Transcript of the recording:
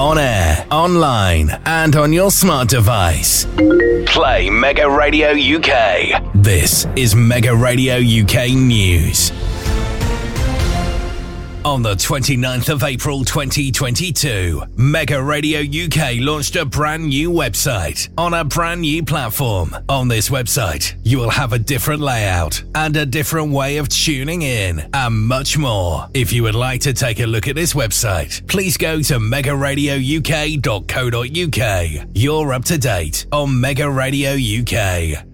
on air, online, and on your smart device. Play Mega Radio UK. This is Mega Radio UK News. On the 29th of April 2022, Mega Radio UK launched a brand new website on a brand new platform. On this website, you will have a different layout and a different way of tuning in and much more. If you would like to take a look at this website, please go to megaradiouk.co.uk. You're up to date on Mega Radio UK.